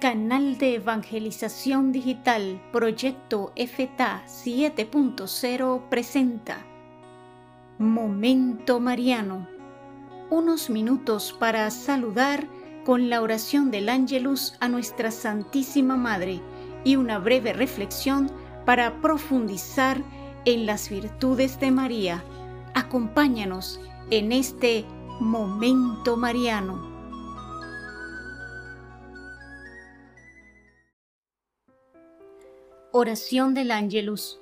Canal de Evangelización Digital Proyecto FTA 7.0 presenta Momento Mariano. Unos minutos para saludar con la oración del Ángelus a nuestra Santísima Madre y una breve reflexión para profundizar en las virtudes de María. Acompáñanos en este Momento Mariano. Oración del Ángelus.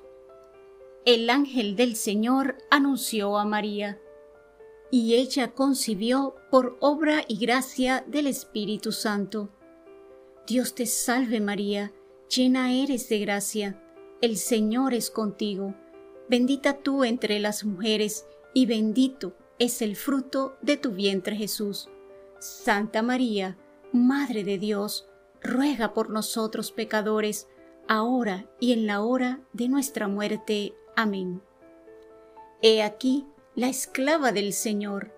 El ángel del Señor anunció a María, y ella concibió por obra y gracia del Espíritu Santo. Dios te salve María, llena eres de gracia, el Señor es contigo, bendita tú entre las mujeres, y bendito es el fruto de tu vientre Jesús. Santa María, Madre de Dios, ruega por nosotros pecadores, ahora y en la hora de nuestra muerte. Amén. He aquí la esclava del Señor.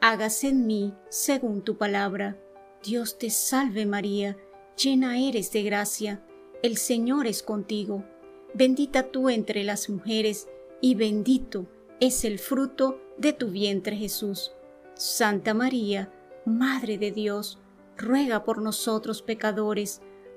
Hágase en mí según tu palabra. Dios te salve María, llena eres de gracia, el Señor es contigo. Bendita tú entre las mujeres, y bendito es el fruto de tu vientre Jesús. Santa María, Madre de Dios, ruega por nosotros pecadores,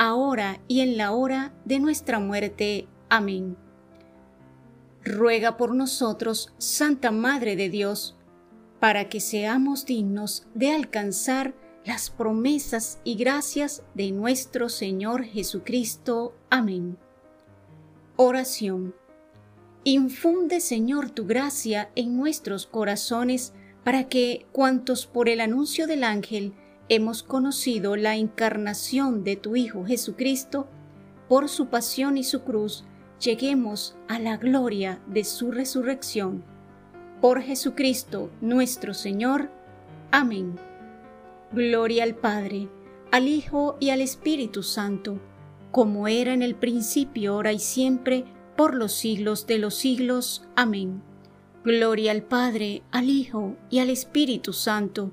ahora y en la hora de nuestra muerte. Amén. Ruega por nosotros, Santa Madre de Dios, para que seamos dignos de alcanzar las promesas y gracias de nuestro Señor Jesucristo. Amén. Oración. Infunde, Señor, tu gracia en nuestros corazones, para que, cuantos por el anuncio del ángel hemos conocido la encarnación de tu Hijo Jesucristo, por su pasión y su cruz, lleguemos a la gloria de su resurrección. Por Jesucristo nuestro Señor. Amén. Gloria al Padre, al Hijo y al Espíritu Santo, como era en el principio, ahora y siempre, por los siglos de los siglos. Amén. Gloria al Padre, al Hijo y al Espíritu Santo,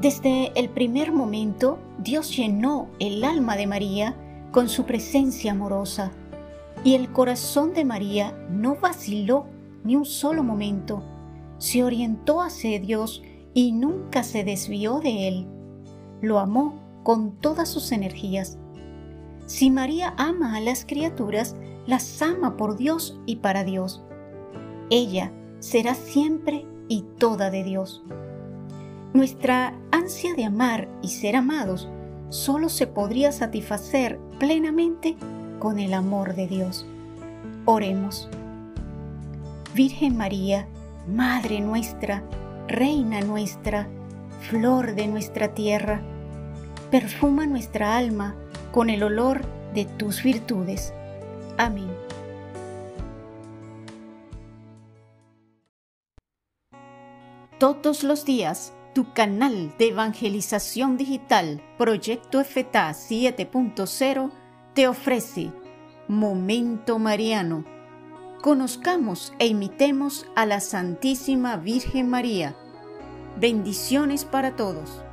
desde el primer momento, Dios llenó el alma de María con su presencia amorosa y el corazón de María no vaciló ni un solo momento. Se orientó hacia Dios y nunca se desvió de Él. Lo amó con todas sus energías. Si María ama a las criaturas, las ama por Dios y para Dios. Ella será siempre y toda de Dios. Nuestra de amar y ser amados solo se podría satisfacer plenamente con el amor de Dios. Oremos. Virgen María, Madre nuestra, Reina nuestra, Flor de nuestra tierra, perfuma nuestra alma con el olor de tus virtudes. Amén. Todos los días tu canal de evangelización digital Proyecto FTA 7.0 te ofrece Momento Mariano. Conozcamos e imitemos a la Santísima Virgen María. Bendiciones para todos.